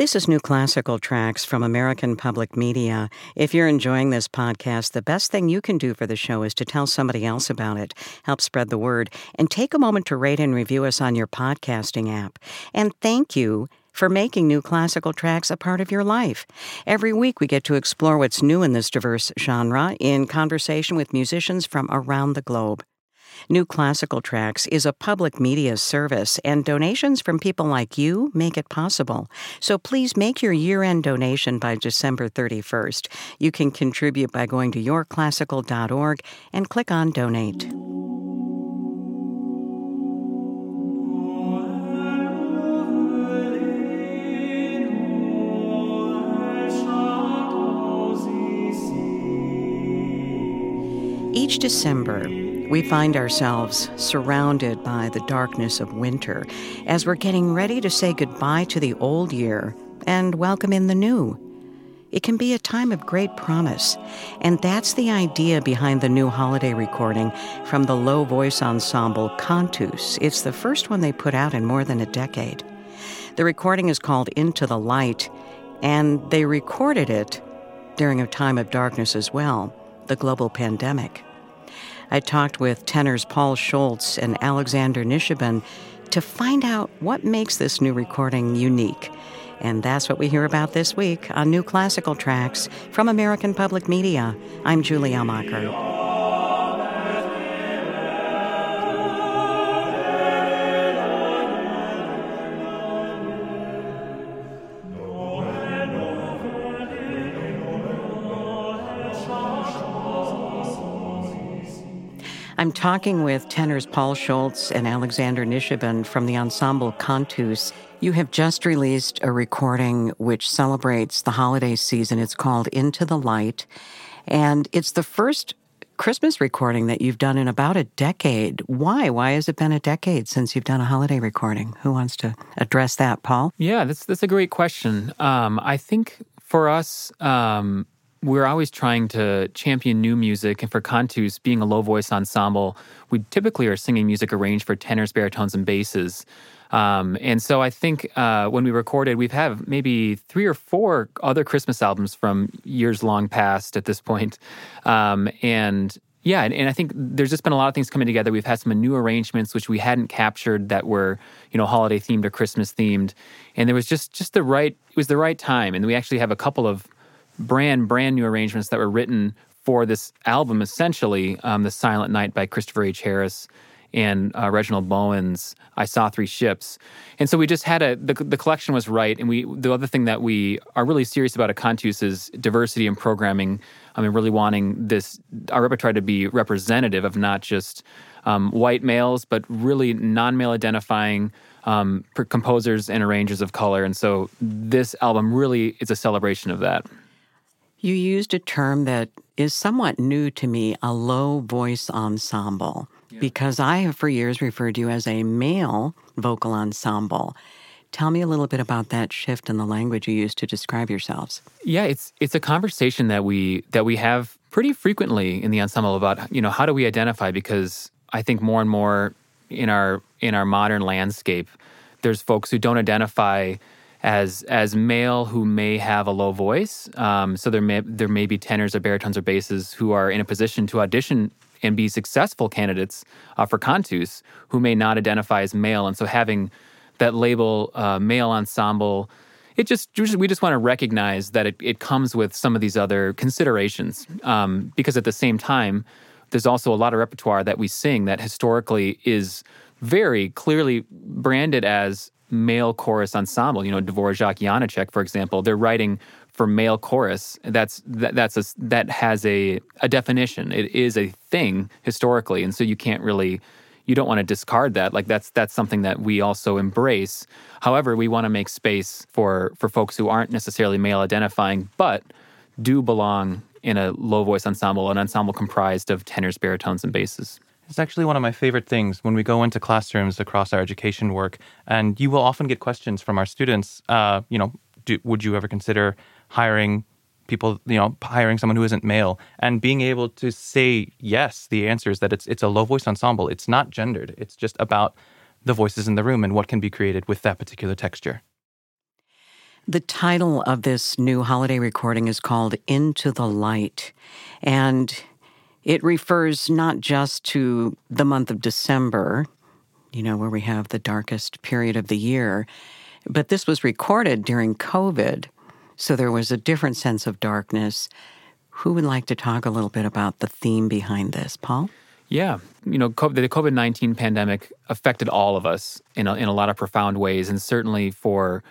This is New Classical Tracks from American Public Media. If you're enjoying this podcast, the best thing you can do for the show is to tell somebody else about it, help spread the word, and take a moment to rate and review us on your podcasting app. And thank you for making New Classical Tracks a part of your life. Every week, we get to explore what's new in this diverse genre in conversation with musicians from around the globe. New Classical Tracks is a public media service, and donations from people like you make it possible. So please make your year end donation by December 31st. You can contribute by going to yourclassical.org and click on Donate. Each December, we find ourselves surrounded by the darkness of winter as we're getting ready to say goodbye to the old year and welcome in the new. It can be a time of great promise, and that's the idea behind the new holiday recording from the low voice ensemble Cantus. It's the first one they put out in more than a decade. The recording is called Into the Light, and they recorded it during a time of darkness as well, the global pandemic. I talked with tenors Paul Schultz and Alexander Nishibun to find out what makes this new recording unique. And that's what we hear about this week on New Classical Tracks from American Public Media. I'm Julie Amacher. Talking with tenors Paul Schultz and Alexander Nishibun from the ensemble Cantus. You have just released a recording which celebrates the holiday season. It's called Into the Light, and it's the first Christmas recording that you've done in about a decade. Why? Why has it been a decade since you've done a holiday recording? Who wants to address that, Paul? Yeah, that's that's a great question. Um, I think for us, um, we're always trying to champion new music. And for Cantus, being a low voice ensemble, we typically are singing music arranged for tenors, baritones, and basses. Um, and so I think uh, when we recorded, we've had maybe three or four other Christmas albums from years long past at this point. Um, and yeah, and, and, I think there's just been a lot of things coming together. We've had some new arrangements which we hadn't captured that were, you know, holiday themed or Christmas themed, and there was just just the right it was the right time. And we actually have a couple of brand brand new arrangements that were written for this album, essentially, um, "The Silent Night" by Christopher H. Harris and uh, Reginald Bowen's "I Saw Three Ships," and so we just had a the, the collection was right, and we the other thing that we are really serious about at Cantus is diversity in programming. I mean, really wanting this our repertoire to be representative of not just um, white males, but really non-male identifying um, composers and arrangers of color, and so this album really is a celebration of that. You used a term that is somewhat new to me a low voice ensemble, yeah. because I have for years referred to you as a male vocal ensemble. Tell me a little bit about that shift in the language you use to describe yourselves. Yeah, it's it's a conversation that we that we have pretty frequently in the ensemble about you know how do we identify because I think more and more in our in our modern landscape there's folks who don't identify as as male who may have a low voice. Um, so there may there may be tenors or baritones or basses who are in a position to audition and be successful candidates uh, for Cantus who may not identify as male, and so having that label uh, male ensemble. It just we just want to recognize that it, it comes with some of these other considerations um, because at the same time there's also a lot of repertoire that we sing that historically is very clearly branded as male chorus ensemble. You know, Dvorak, Janacek, for example, they're writing for male chorus. That's that, that's a, that has a a definition. It is a thing historically, and so you can't really you don't want to discard that. Like that's that's something that we also embrace. However, we want to make space for for folks who aren't necessarily male identifying, but do belong in a low voice ensemble, an ensemble comprised of tenors, baritones, and basses. It's actually one of my favorite things when we go into classrooms across our education work, and you will often get questions from our students. Uh, you know, do, would you ever consider hiring people? You know, hiring someone who isn't male, and being able to say yes. The answer is that it's it's a low voice ensemble. It's not gendered. It's just about the voices in the room and what can be created with that particular texture. The title of this new holiday recording is called Into the Light. And it refers not just to the month of December, you know, where we have the darkest period of the year, but this was recorded during COVID. So there was a different sense of darkness. Who would like to talk a little bit about the theme behind this, Paul? Yeah, you know, the COVID nineteen pandemic affected all of us in a, in a lot of profound ways, and certainly for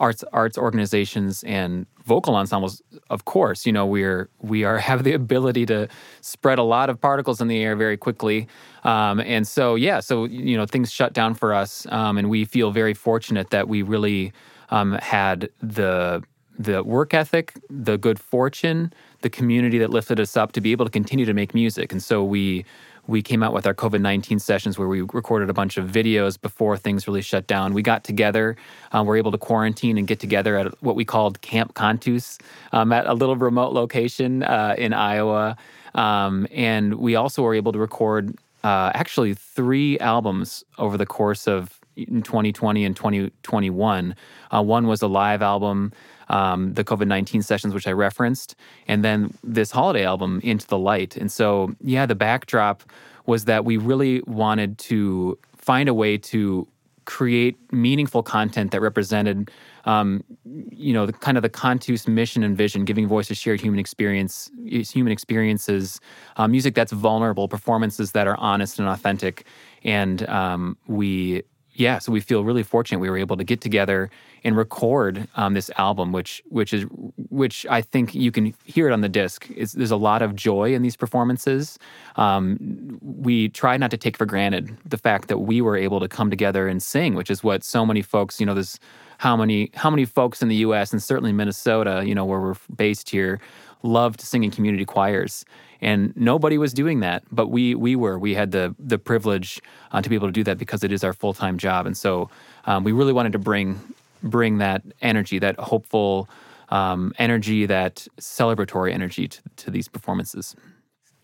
arts arts organizations and vocal ensembles of course you know we're we are have the ability to spread a lot of particles in the air very quickly. Um, and so yeah so you know things shut down for us um, and we feel very fortunate that we really um, had the the work ethic the good fortune the community that lifted us up to be able to continue to make music. And so we we came out with our COVID 19 sessions where we recorded a bunch of videos before things really shut down. We got together, uh, we're able to quarantine and get together at what we called Camp Cantus um, at a little remote location uh, in Iowa. Um, and we also were able to record uh, actually three albums over the course of 2020 and 2021. Uh, one was a live album um, the COVID 19 sessions, which I referenced, and then this holiday album, Into the Light. And so, yeah, the backdrop was that we really wanted to find a way to create meaningful content that represented um, you know the kind of the Cantus mission and vision giving voice to shared human experience human experiences uh, music that's vulnerable performances that are honest and authentic and um, we yeah, so we feel really fortunate we were able to get together and record um, this album, which which is which I think you can hear it on the disc. It's, there's a lot of joy in these performances. Um, we try not to take for granted the fact that we were able to come together and sing, which is what so many folks, you know, there's how many how many folks in the U.S. and certainly Minnesota, you know, where we're based here, love to sing in community choirs and nobody was doing that but we we were. We had the the privilege uh, to be able to do that because it is our full-time job. And so um, we really wanted to bring bring that energy that hopeful um, energy that celebratory energy to, to these performances.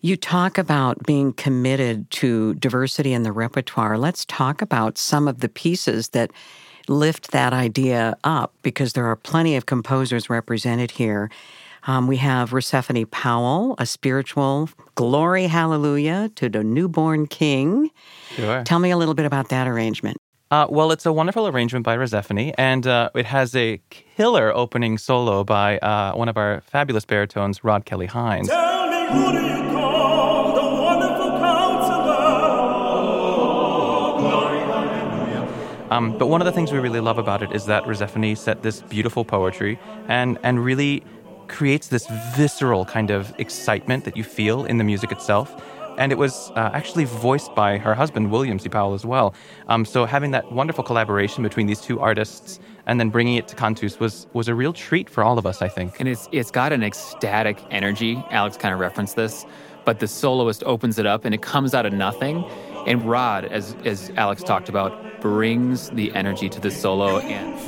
You talk about being committed to diversity in the repertoire. Let's talk about some of the pieces that lift that idea up because there are plenty of composers represented here um, we have Rosephanye Powell, a spiritual glory hallelujah to the newborn king. Sure. Tell me a little bit about that arrangement. Uh, well, it's a wonderful arrangement by Rosephanye, and uh, it has a killer opening solo by uh, one of our fabulous baritones, Rod Kelly Hines. Um, but one of the things we really love about it is that Rosephanye set this beautiful poetry and and really creates this visceral kind of excitement that you feel in the music itself. And it was uh, actually voiced by her husband, William C. Powell, as well. Um, so having that wonderful collaboration between these two artists and then bringing it to Cantus was was a real treat for all of us, I think. And it's it's got an ecstatic energy. Alex kind of referenced this, but the soloist opens it up and it comes out of nothing. And Rod, as as Alex talked about, brings the energy to the solo and.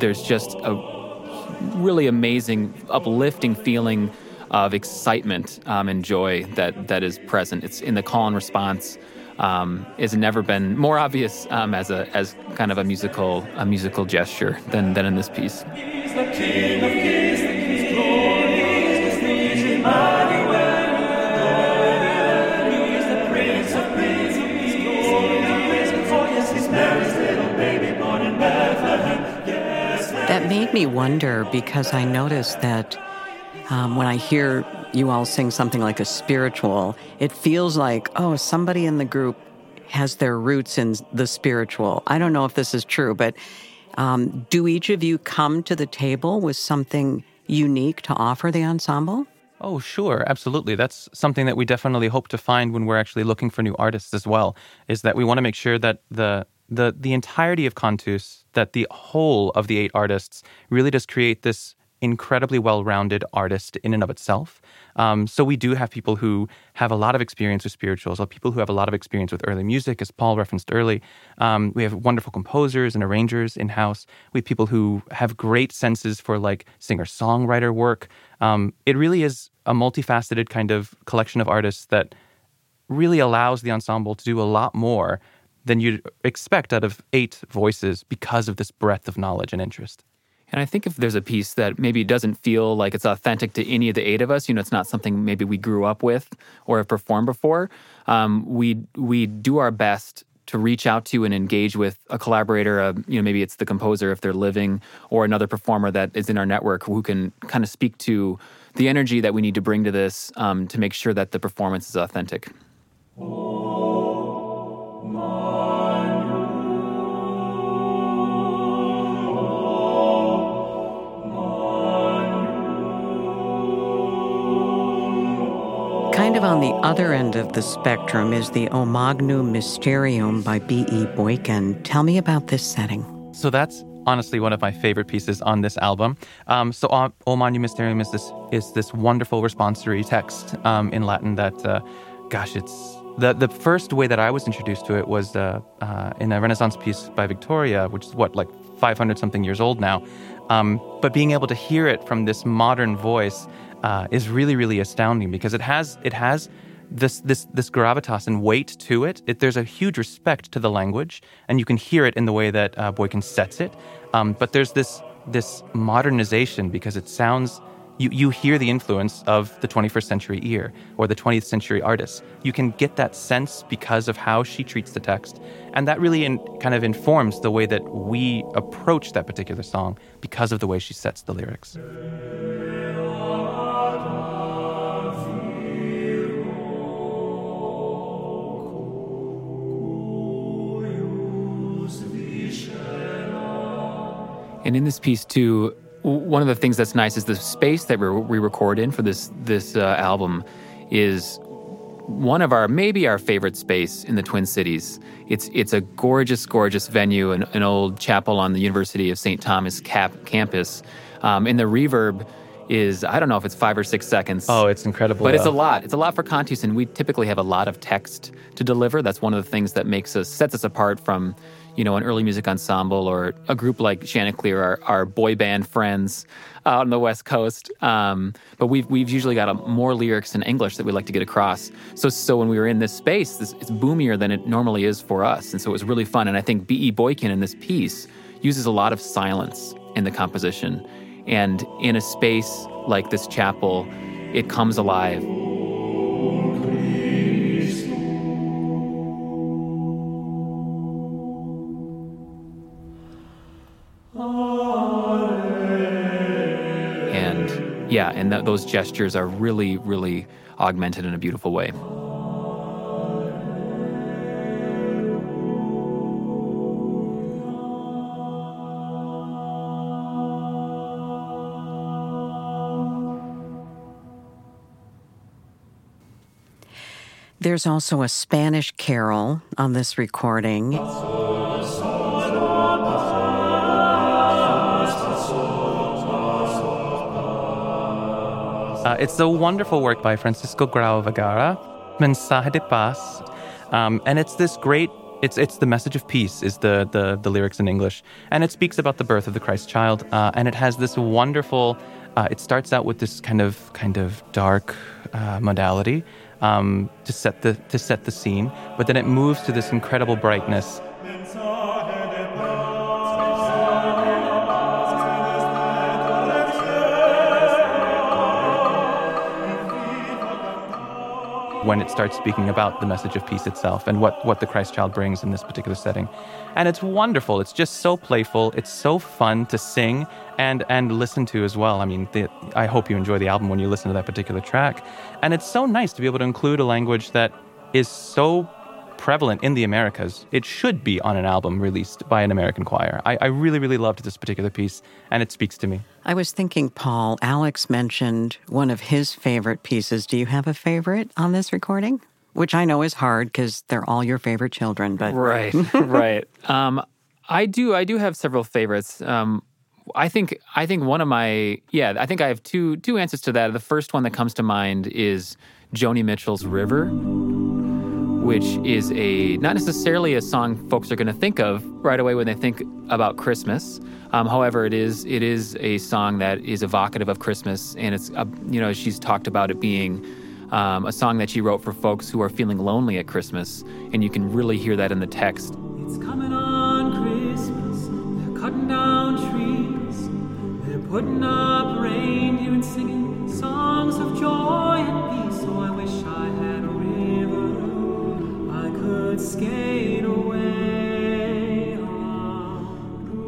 There's just a really amazing, uplifting feeling of excitement um, and joy that that is present. It's in the call and response. Um, has never been more obvious um, as a as kind of a musical a musical gesture than than in this piece. Me wonder because I noticed that um, when I hear you all sing something like a spiritual, it feels like, oh, somebody in the group has their roots in the spiritual. I don't know if this is true, but um, do each of you come to the table with something unique to offer the ensemble? Oh, sure, absolutely. That's something that we definitely hope to find when we're actually looking for new artists as well. Is that we want to make sure that the the the entirety of Cantus, that the whole of the eight artists really does create this incredibly well-rounded artist in and of itself. Um, so we do have people who have a lot of experience with spirituals, or people who have a lot of experience with early music, as Paul referenced early. Um, we have wonderful composers and arrangers in house. We have people who have great senses for like singer-songwriter work. Um, it really is a multifaceted kind of collection of artists that really allows the ensemble to do a lot more than you'd expect out of eight voices because of this breadth of knowledge and interest. And I think if there's a piece that maybe doesn't feel like it's authentic to any of the eight of us, you know, it's not something maybe we grew up with or have performed before, um, we we do our best to reach out to and engage with a collaborator. Uh, you know, maybe it's the composer if they're living, or another performer that is in our network who can kind of speak to the energy that we need to bring to this um, to make sure that the performance is authentic. Kind of on the other end of the spectrum is the O Magnum Mysterium by B.E. Boykin. Tell me about this setting. So that's honestly one of my favorite pieces on this album. Um, so O Magnum Mysterium is this is this wonderful responsory text um, in Latin that, uh, gosh, it's the the first way that I was introduced to it was uh, uh, in a Renaissance piece by Victoria, which is what like 500 something years old now. Um, but being able to hear it from this modern voice uh, is really really astounding because it has it has this this this gravitas and weight to it. it. There's a huge respect to the language, and you can hear it in the way that uh, Boykin sets it. Um, but there's this this modernization because it sounds. You, you hear the influence of the 21st century ear or the 20th century artist. You can get that sense because of how she treats the text. And that really in, kind of informs the way that we approach that particular song because of the way she sets the lyrics. And in this piece too, one of the things that's nice is the space that we record in for this this uh, album is one of our maybe our favorite space in the Twin Cities. It's it's a gorgeous, gorgeous venue, an, an old chapel on the University of St. Thomas cap, campus, um, and the reverb is I don't know if it's five or six seconds. Oh, it's incredible. But it's a lot. It's a lot for Cantus, and we typically have a lot of text to deliver. That's one of the things that makes us sets us apart from you know, an early music ensemble or a group like Chanticleer, our, our boy band friends out on the West Coast. Um, but we've, we've usually got a, more lyrics in English that we like to get across. So, so when we were in this space, this, it's boomier than it normally is for us. And so it was really fun. And I think B.E. Boykin in this piece uses a lot of silence in the composition. And in a space like this chapel, it comes alive. Yeah, and th- those gestures are really, really augmented in a beautiful way. There's also a Spanish carol on this recording. Uh, it's a wonderful work by Francisco Grau Vergara, Mensaje de Paz, um, and it's this great. It's it's the message of peace is the the the lyrics in English, and it speaks about the birth of the Christ child, uh, and it has this wonderful. Uh, it starts out with this kind of kind of dark uh, modality um, to set the to set the scene, but then it moves to this incredible brightness when it starts speaking about the message of peace itself and what, what the Christ child brings in this particular setting. And it's wonderful. It's just so playful. It's so fun to sing and, and listen to as well. I mean, the, I hope you enjoy the album when you listen to that particular track. And it's so nice to be able to include a language that is so prevalent in the Americas. It should be on an album released by an American choir. I, I, really, really loved this particular piece, and it speaks to me. I was thinking, Paul, Alex mentioned one of his favorite pieces. Do you have a favorite on this recording? Which I know is hard because they're all your favorite children, but right, right. Um, I do, I do have several favorites. Um, I think, I think one of my, yeah, I think I have two, two answers to that. The first one that comes to mind is Joni Mitchell's "River." Which is a not necessarily a song folks are going to think of right away when they think about Christmas. Um, however, it is it is a song that is evocative of Christmas, and it's uh, you know she's talked about it being um, a song that she wrote for folks who are feeling lonely at Christmas, and you can really hear that in the text. It's coming on Christmas. They're cutting down trees. They're putting up reindeer and singing songs of joy and peace.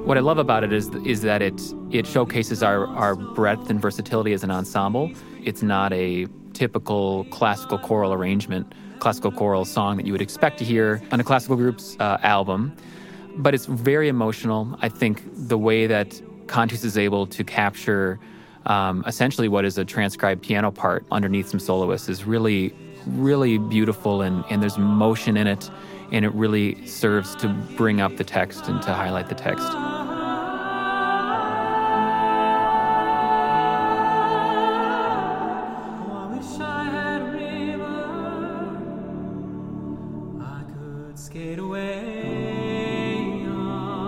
What I love about it is is that it it showcases our our breadth and versatility as an ensemble. It's not a typical classical choral arrangement, classical choral song that you would expect to hear on a classical group's uh, album. But it's very emotional. I think the way that Cantus is able to capture um, essentially what is a transcribed piano part underneath some soloists is really, really beautiful, and, and there's motion in it, and it really serves to bring up the text and to highlight the text. I wish I had a river I could skate away on.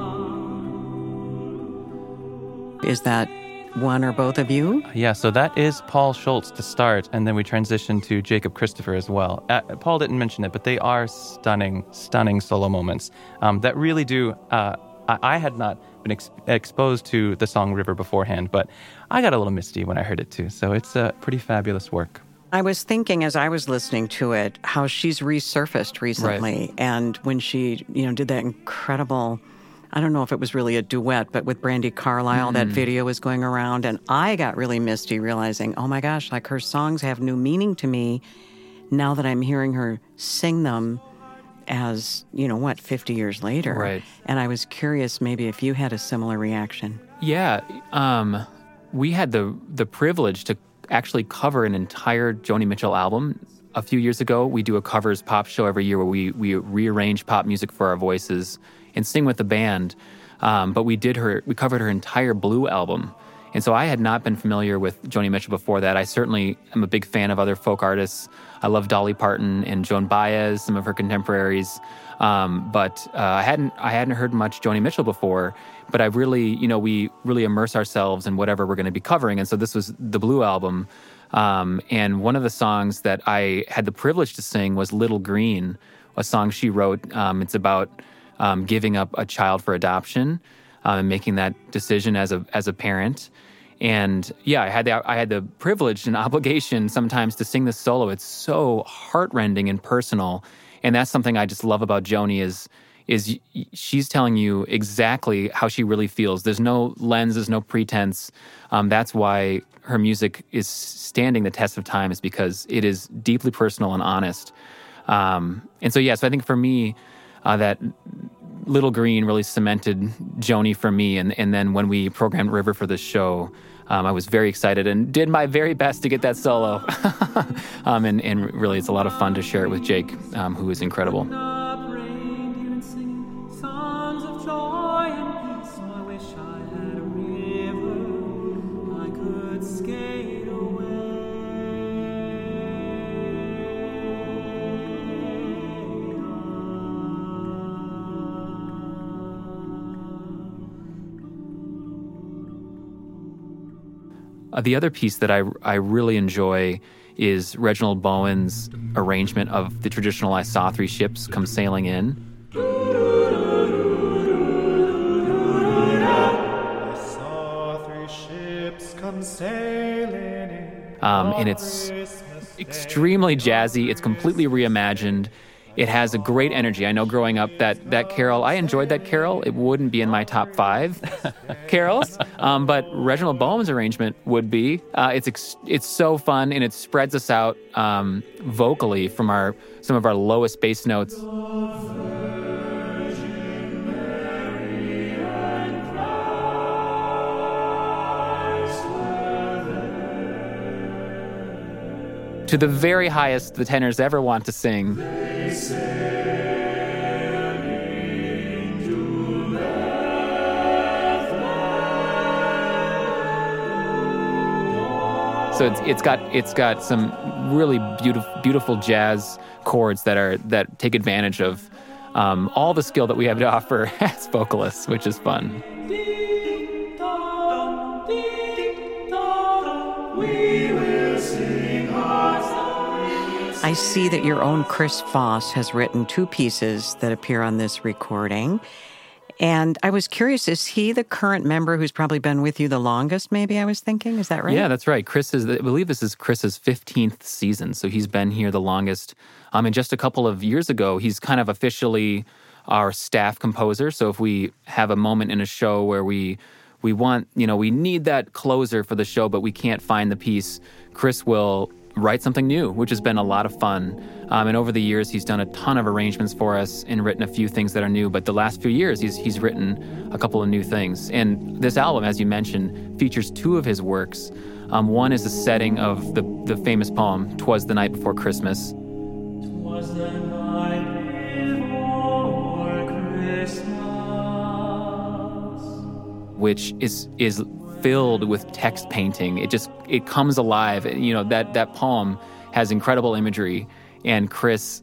Is that one or both of you? Yeah, so that is Paul Schultz to start, and then we transition to Jacob Christopher as well. Uh, Paul didn't mention it, but they are stunning, stunning solo moments um, that really do. Uh, I, I had not been ex- exposed to the song River beforehand, but I got a little misty when I heard it too. So it's a pretty fabulous work. I was thinking as I was listening to it how she's resurfaced recently, and when she, you know, did that incredible. I don't know if it was really a duet, but with Brandi Carlile, that video was going around, and I got really misty realizing, oh my gosh, like her songs have new meaning to me now that I'm hearing her sing them as, you know, what, 50 years later. Right. And I was curious maybe if you had a similar reaction. Yeah, um, we had the the privilege to actually cover an entire Joni Mitchell album a few years ago. We do a covers pop show every year where we we rearrange pop music for our voices and sing with the band. Um, but we did her we covered her entire Blue album. And so I had not been familiar with Joni Mitchell before that. I certainly am a big fan of other folk artists. I love Dolly Parton and Joan Baez, some of her contemporaries. Um, but uh, I hadn't I hadn't heard much Joni Mitchell before. But I really, you know, we really immerse ourselves in whatever we're going to be covering. And so this was the Blue album. Um, and one of the songs that I had the privilege to sing was Little Green, a song she wrote. Um, it's about um, giving up a child for adoption um, and making that decision as a as a parent. And yeah, I had the I had the privilege and obligation sometimes to sing this solo. It's so heartrending and personal, and that's something I just love about Joni is is she's telling you exactly how she really feels. There's no lens, there's no pretense. Um, that's why her music is standing the test of time, is because it is deeply personal and honest. Um, and so, yeah, so I think for me, uh, that Little Green really cemented Joni for me. And, and then when we programmed River for this show, um, I was very excited and did my very best to get that solo. um, and, and really, it's a lot of fun to share it with Jake, um, who is incredible. Uh, the other piece that I, I really enjoy is Reginald Bowen's arrangement of the traditional I saw three ships come sailing in. I saw three ships come sailing in. Um, and it's extremely jazzy. It's completely reimagined. It has a great energy. I know growing up that that carol, I enjoyed that carol. It wouldn't be in my top five carols, um, but Reginald Bowen's arrangement would be. Uh, it's ex- it's so fun and it spreads us out um, vocally from our some of our lowest bass notes. To the very highest the tenors ever want to sing. So it's, it's got it's got some really beautiful beautiful jazz chords that are that take advantage of um, all the skill that we have to offer as vocalists, which is fun. I see that your own Chris Foss has written two pieces that appear on this recording. And I was curious, is he the current member who's probably been with you the longest, maybe? I was thinking. Is that right? Yeah, that's right. Chris is, I believe this is Chris's 15th season. So he's been here the longest. Um, and just a couple of years ago, he's kind of officially our staff composer. So if we have a moment in a show where we we want, you know, we need that closer for the show, but we can't find the piece, Chris will write something new, which has been a lot of fun. Um, and over the years, he's done a ton of arrangements for us and written a few things that are new. But the last few years, he's he's written a couple of new things. And this album, as you mentioned, features two of his works. Um, one is a setting of the the famous poem "Twas the Night Before Christmas." Was the night before Christmas. which is is filled with text painting. It just it comes alive. You know that that poem has incredible imagery, and Chris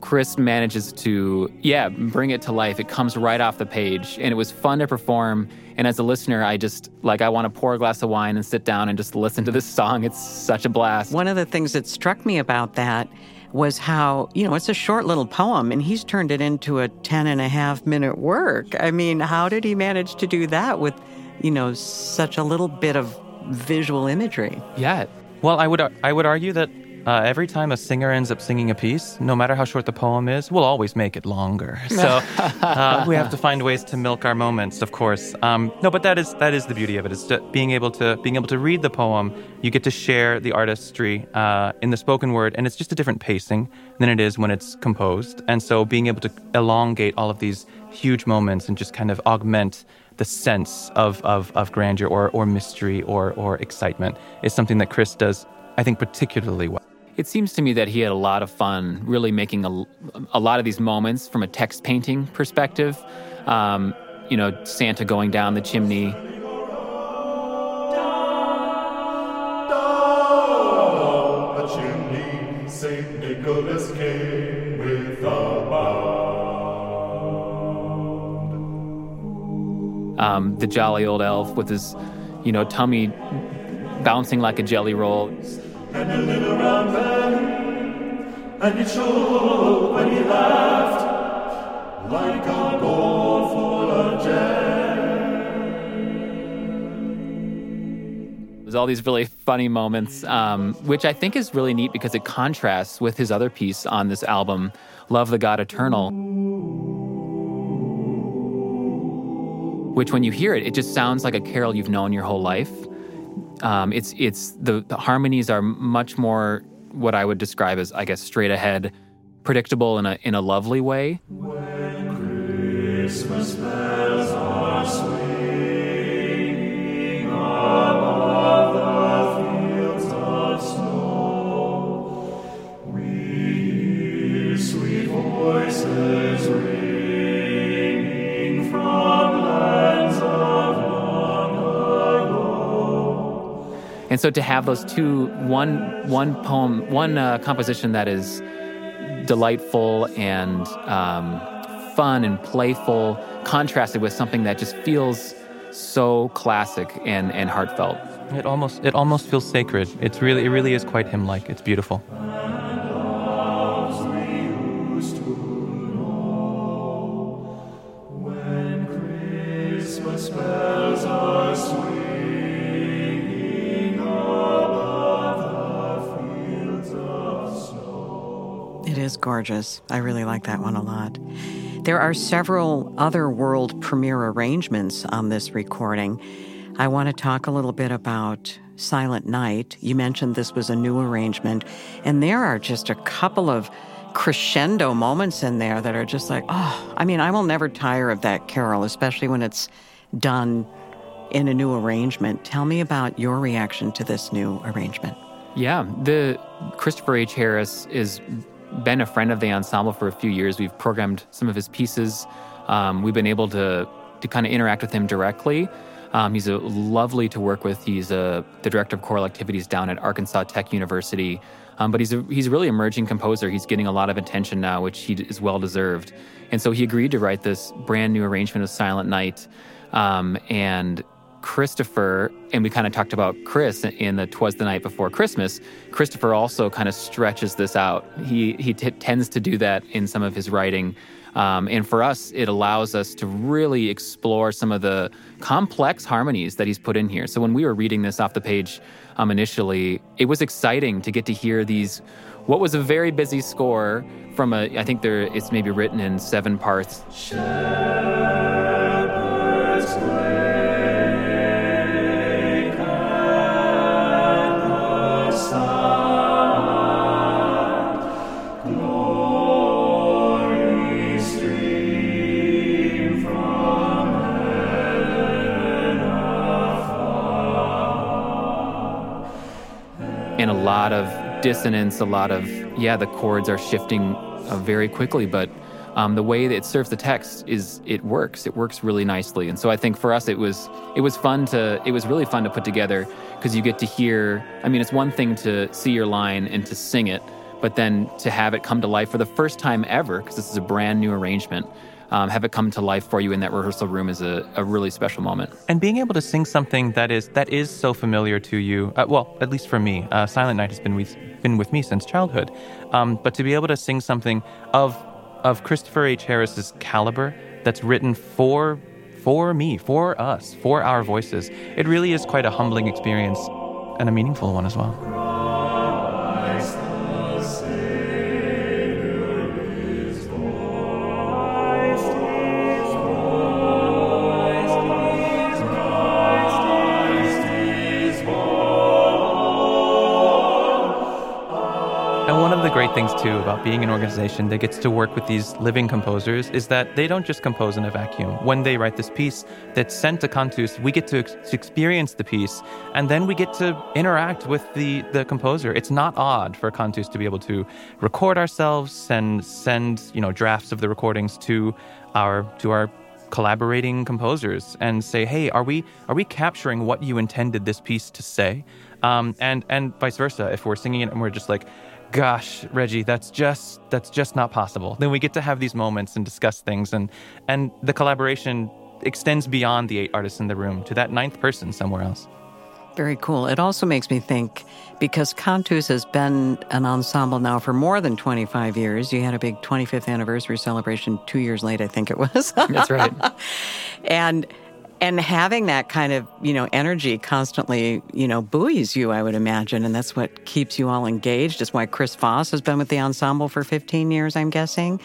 Chris manages to yeah bring it to life. It comes right off the page, and it was fun to perform. And as a listener, I just like I want to pour a glass of wine and sit down and just listen to this song. It's such a blast. One of the things that struck me about that was how, you know, it's a short little poem and he's turned it into a 10 and a half minute work. I mean, how did he manage to do that with, you know, such a little bit of visual imagery? Yeah, Well, I would I would argue that uh, every time a singer ends up singing a piece, no matter how short the poem is, we'll always make it longer. So uh, we have to find ways to milk our moments, of course. Um, no, but that is that is the beauty of it. It's just being able to being able to read the poem. You get to share the artistry uh, in the spoken word, and it's just a different pacing than it is when it's composed. And so being able to elongate all of these huge moments and just kind of augment the sense of, of, of grandeur or, or mystery or, or excitement is something that Chris does, I think, particularly well. It seems to me that he had a lot of fun really making a, a lot of these moments from a text painting perspective. Um, you know, Santa going down the chimney. Um, the jolly old elf with his, you know, tummy bouncing like a jelly roll. And a little round belly, and when he laughed, like a bowl full of jam. There's all these really funny moments, um, which I think is really neat because it contrasts with his other piece on this album, Love the God Eternal. Which, when you hear it, it just sounds like a carol you've known your whole life. Um, it's it's the, the harmonies are much more what I would describe as, I guess, straight ahead, predictable in a in a lovely way. So to have those two, one one poem, one uh, composition that is delightful and um, fun and playful, contrasted with something that just feels so classic and, and heartfelt. It almost it almost feels sacred. It's really it really is quite hymn like. It's beautiful. Gorgeous. I really like that one a lot. There are several other world premiere arrangements on this recording. I want to talk a little bit about Silent Night. You mentioned this was a new arrangement, and there are just a couple of crescendo moments in there that are just like, oh, I mean, I will never tire of that carol, especially when it's done in a new arrangement. Tell me about your reaction to this new arrangement. Yeah, the Christopher H. Harris is been a friend of the ensemble for a few years. We've programmed some of his pieces. Um, we've been able to to kind of interact with him directly. Um, he's a lovely to work with. He's a, the director of choral activities down at Arkansas Tech University. Um, but he's a, he's a really emerging composer. He's getting a lot of attention now, which he is well deserved. And so he agreed to write this brand new arrangement of Silent Night. Um, and Christopher, and we kind of talked about Chris in the "Twas the Night Before Christmas." Christopher also kind of stretches this out. He he t- tends to do that in some of his writing, um, and for us, it allows us to really explore some of the complex harmonies that he's put in here. So when we were reading this off the page um, initially, it was exciting to get to hear these. What was a very busy score from a, I think there it's maybe written in seven parts. and dissonance, a lot of, yeah, the chords are shifting uh, very quickly, but um, the way that it serves the text is it works. It works really nicely, and so I think for us it was it was fun to it was really fun to put together because you get to hear. I mean, it's one thing to see your line and to sing it, but then to have it come to life for the first time ever because this is a brand new arrangement um, have it come to life for you in that rehearsal room is a, a really special moment. And being able to sing something that is that is so familiar to you, uh, well, at least for me, uh, Silent Night has been with, been with me since childhood. Um, but to be able to sing something of of Christopher H. Harris's caliber that's written for for me, for us, for our voices, it really is quite a humbling experience and a meaningful one as well. Too about being an organization that gets to work with these living composers is that they don't just compose in a vacuum. When they write this piece that's sent to Cantus, we get to, ex- experience the piece, and then we get to interact with the, the composer. It's not odd for Cantus to be able to record ourselves and send you know drafts of the recordings to our to our collaborating composers and say, "Hey, are we are we capturing what you intended this piece to say?" Um, and and vice versa. If we're singing it and we're just like, gosh, Reggie, that's just that's just not possible. Then we get to have these moments and discuss things and and the collaboration extends beyond the eight artists in the room to that ninth person somewhere else. Very cool. It also makes me think because Cantus has been an ensemble now for more than 25 years. You had a big 25th anniversary celebration two years late, I think it was. That's right. and and having that kind of you know energy constantly you know buoys you i would imagine and that's what keeps you all engaged. Is why chris foss has been with the ensemble for 15 years i'm guessing.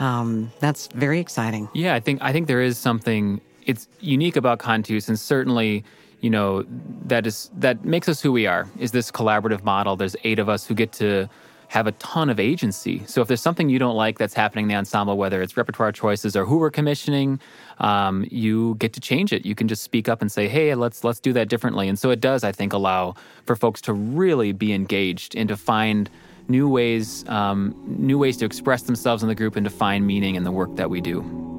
Um, that's very exciting. Yeah i think i think there is something it's unique about cantus and certainly you know that is that makes us who we are is this collaborative model. There's eight of us who get to have a ton of agency. So if there's something you don't like that's happening in the ensemble, whether it's repertoire choices or who we're commissioning, um, you get to change it. You can just speak up and say, "Hey, let's let's do that differently." And so it does, I think, allow for folks to really be engaged and to find new ways, um, new ways to express themselves in the group and to find meaning in the work that we do.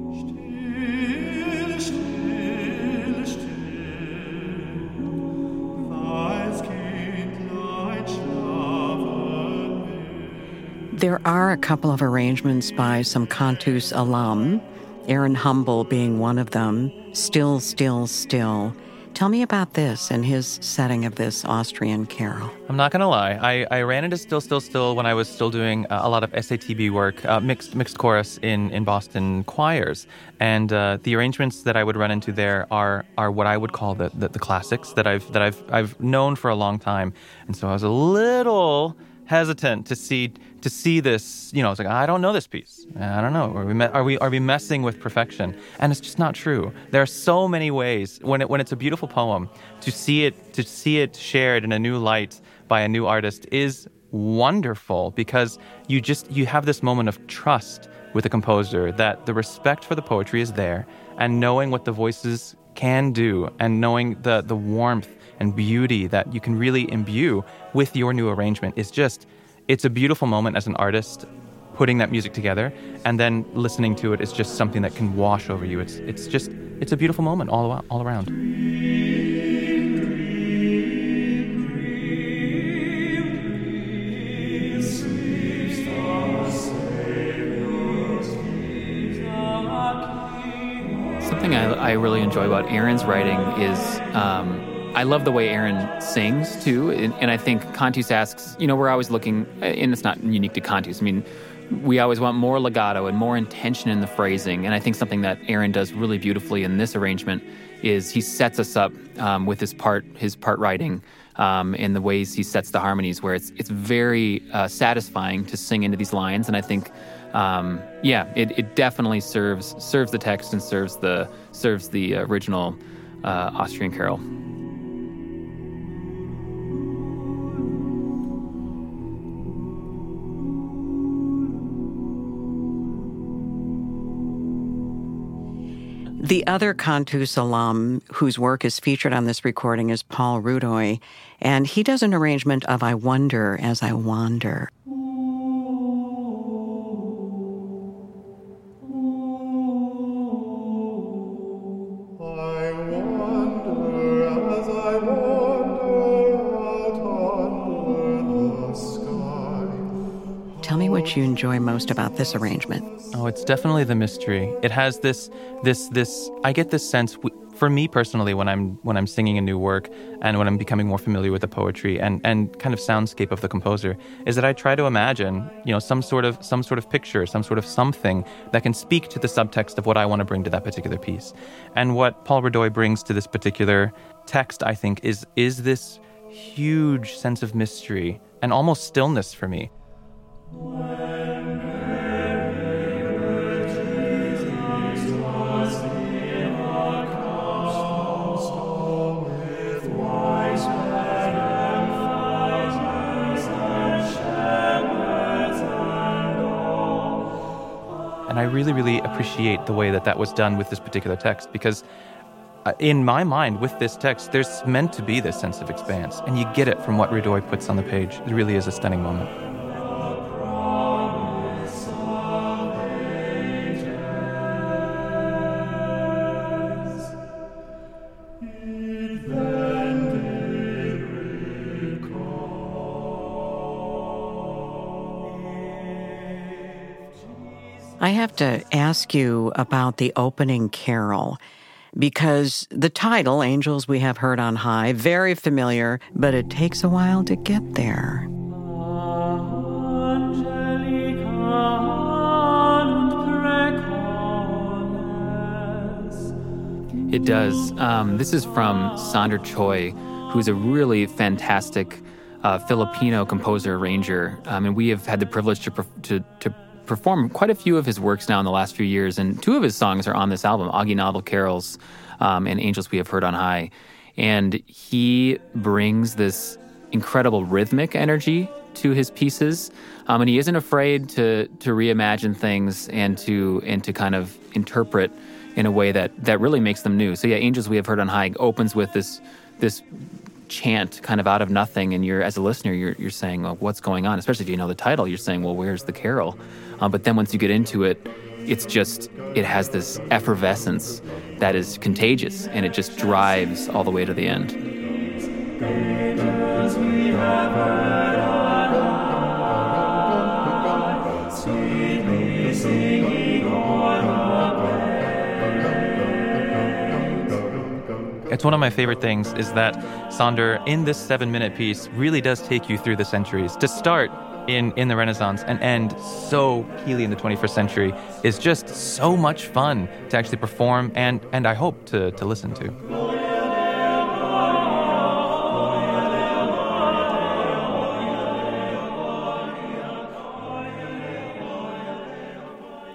There are a couple of arrangements by some Cantus alum, Aaron Humble being one of them, Still, Still, Still. Tell me about this and his setting of this Austrian carol. I'm not gonna lie, I, I ran into Still, Still, Still when I was still doing a lot of SATB work, uh, mixed mixed chorus in, in Boston choirs, and uh, the arrangements that I would run into there are are what I would call the, the, the classics that I've that I've I've known for a long time, and so I was a little hesitant to see to see this. You know, it's like I don't know this piece. I don't know. Are we are we are we messing with perfection? And it's just not true. There are so many ways when it when it's a beautiful poem to see it to see it shared in a new light by a new artist is wonderful because you just you have this moment of trust with the composer that the respect for the poetry is there and knowing what the voices can do and knowing the the warmth and beauty that you can really imbue with your new arrangement. Is just it's a beautiful moment as an artist putting that music together and then listening to it is just something that can wash over you. It's it's just it's a beautiful moment all all around. I really enjoy about Aaron's writing is um, I love the way Aaron sings too. And, and, I think Cantus asks, you know, we're always looking, and it's not unique to Cantus. I mean, we always want more legato and more intention in the phrasing. And I think something that Aaron does really beautifully in this arrangement is he sets us up um, with his part, his part writing. Um, in the ways he sets the harmonies, where it's it's very uh, satisfying to sing into these lines, and I think um, yeah, it, it definitely serves serves the text and serves the serves the original uh, Austrian carol. The other Cantus alum whose work is featured on this recording is Paul Rudoy, and he does an arrangement of I Wonder as I Wander. You enjoy most about this arrangement? Oh, it's definitely the mystery. It has this, this, this. I get this sense. For me personally, when I'm when I'm singing a new work and when I'm becoming more familiar with the poetry and, and kind of soundscape of the composer, is that I try to imagine, you know, some sort of some sort of picture, some sort of something that can speak to the subtext of what I want to bring to that particular piece. And what Paul Rudoy brings to this particular text, I think, is is this huge sense of mystery and almost stillness for me. And I really, really appreciate the way that that was done with this particular text because, uh, in my mind, with this text, there's meant to be this sense of expanse. And you get it from what Rudoy puts on the page. It really is a stunning moment. I have to ask you about the opening carol because the title, Angels We Have Heard on High, very familiar, but it takes a while to get there. It does. Um, this is from Saunder Choi, who's a really fantastic uh, Filipino composer arranger, um, and we have had the privilege to, to, to performed quite a few of his works now in the last few years, and two of his songs are on this album Aguinaldo Carols um, and Angels We Have Heard on High. And he brings this incredible rhythmic energy to his pieces, um, and he isn't afraid to to reimagine things and to and to kind of interpret in a way that that really makes them new. So yeah, Angels We Have Heard on High opens with this this chant kind of out of nothing and you're as a listener you're, you're saying well what's going on especially if you know the title you're saying well where's the carol um, but then once you get into it it's just it has this effervescence that is contagious and it just drives all the way to the end It's one of my favorite things is that Saunder, in this seven minute piece, really does take you through the centuries. To start in, in the Renaissance and end so keenly in the 21st century is just so much fun to actually perform and, and I hope to, to listen to.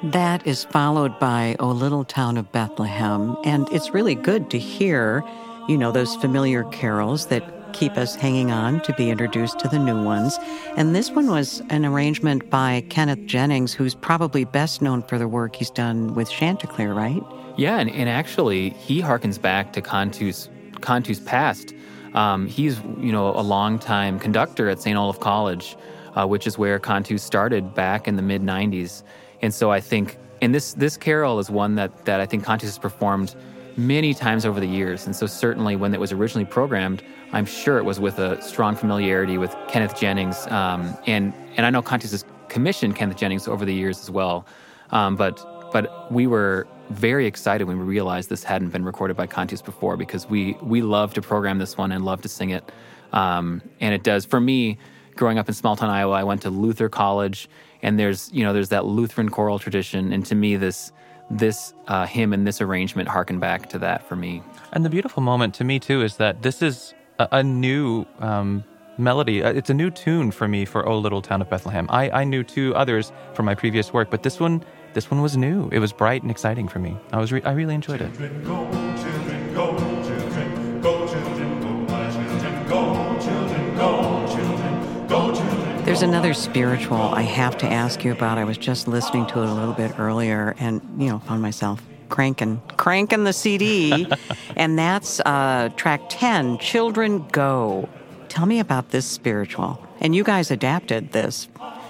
That is followed by O Little Town of Bethlehem. And it's really good to hear, you know, those familiar carols that keep us hanging on to be introduced to the new ones. And this one was an arrangement by Kenneth Jennings, who's probably best known for the work he's done with Chanticleer, right? Yeah, and, and actually, he harkens back to Cantus, Cantus past. Um, he's, you know, a longtime conductor at St. Olaf College, uh, which is where Cantus started back in the mid 90s. And so I think, and this this carol is one that that I think Cantus has performed many times over the years. And so certainly when it was originally programmed, I'm sure it was with a strong familiarity with Kenneth Jennings. Um, and and I know Cantus has commissioned Kenneth Jennings over the years as well. Um, but but we were very excited when we realized this hadn't been recorded by Cantus before because we we love to program this one and love to sing it. Um, and it does for me. Growing up in small town Iowa, I went to Luther College, and there's you know there's that Lutheran choral tradition, and to me this this uh, hymn and this arrangement harken back to that for me. And the beautiful moment to me too is that this is a, a new um, melody. Uh, It's a new tune for me for "O Little Town of Bethlehem." I, I knew two others from my previous work, but this one this one was new. It was bright and exciting for me. I was re- I really enjoyed it. Children, go, children, go, There's another spiritual I have to ask you about. I was just listening to it a little bit earlier and, you know, found myself cranking, cranking the CD. and that's uh, track 10, Children Go. Tell me about this spiritual. And you guys adapted this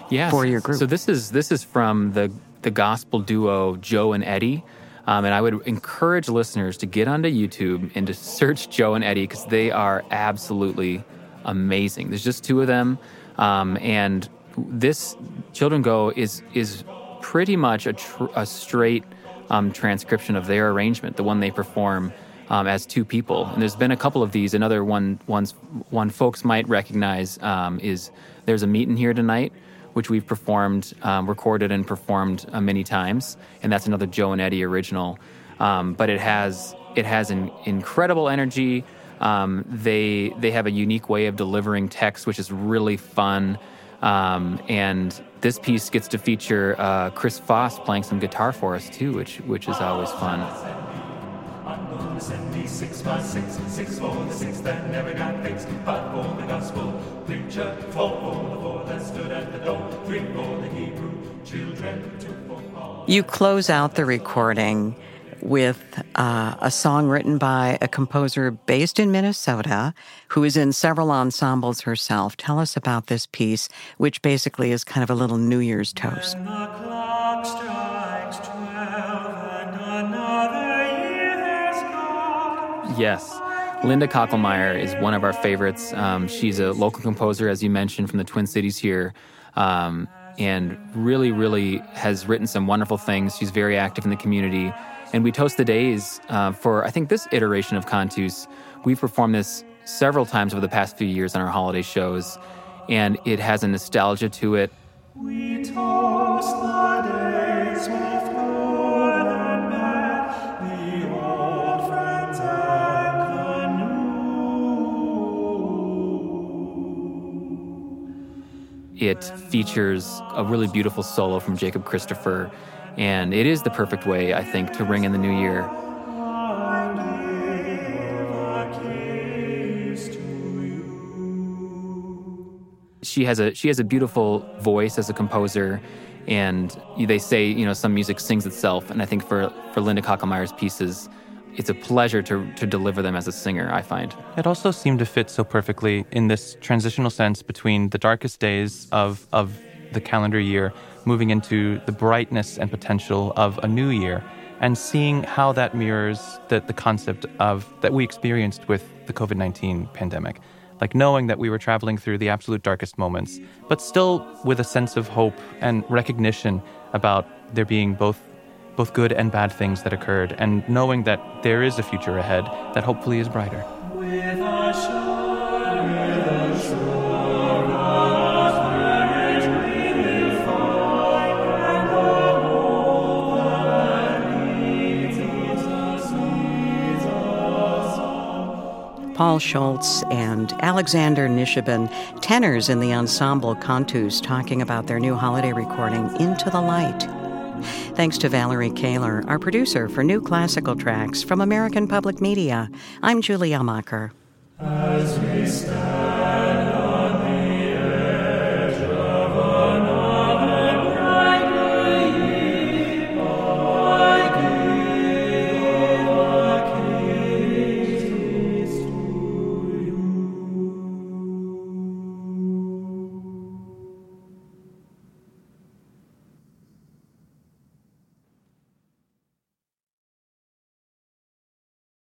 yeah, for your group. So this is this is from the the gospel duo Joe and Eddie. Um, and I would encourage listeners to get onto YouTube and to search Joe and Eddie because they are absolutely amazing. There's just two of them, um, and this "Children Go" is is pretty much a, tr- a straight um, transcription of their arrangement, the one they perform um, as two people. And there's been a couple of these. Another one, ones, one folks might recognize um, is "There's a Meeting Here Tonight." Which we've performed, um, recorded, and performed uh, many times, and that's another Joe and Eddie original. Um, but it has it has an incredible energy. Um, they they have a unique way of delivering text, which is really fun. Um, and this piece gets to feature uh, Chris Foss playing some guitar for us too, which which is always fun. You close out the recording with uh, a song written by a composer based in Minnesota who is in several ensembles herself. Tell us about this piece, which basically is kind of a little New Year's toast. When the clock strikes twelve and another year has gone. Yes. Linda Kachelmeier is one of our favorites. Um, she's a local composer, as you mentioned, from the Twin Cities here, um, and really, really has written some wonderful things. She's very active in the community. And we toast the days uh, for, I think, this iteration of Cantus. We've performed this several times over the past few years on our holiday shows, and it has a nostalgia to it. We toast the days with good and bad, the old friends and the new. It features a really beautiful solo from Jacob Christopher, and it is the perfect way, I think, to ring in the new year. She has a she has a beautiful voice as a composer and they say you know some music sings itself and i think for for linda kachelmeier's pieces it's a pleasure to to deliver them as a singer i find It also seemed to fit so perfectly in this transitional sense between the darkest days of, of the calendar year moving into the brightness and potential of a new year and seeing how that mirrors the, the concept of that we experienced with the COVID-19 pandemic. Like knowing that we were traveling through the absolute darkest moments, but still with a sense of hope and recognition about there being both both good and bad things that occurred and knowing that there is a future ahead that hopefully is brighter. Paul Schultz and Alexander Nishibun, tenors in the ensemble Cantus, talking about their new holiday recording, Into the Light. Thanks to Valerie Kahler, our producer for new classical tracks from American Public Media. I'm we stand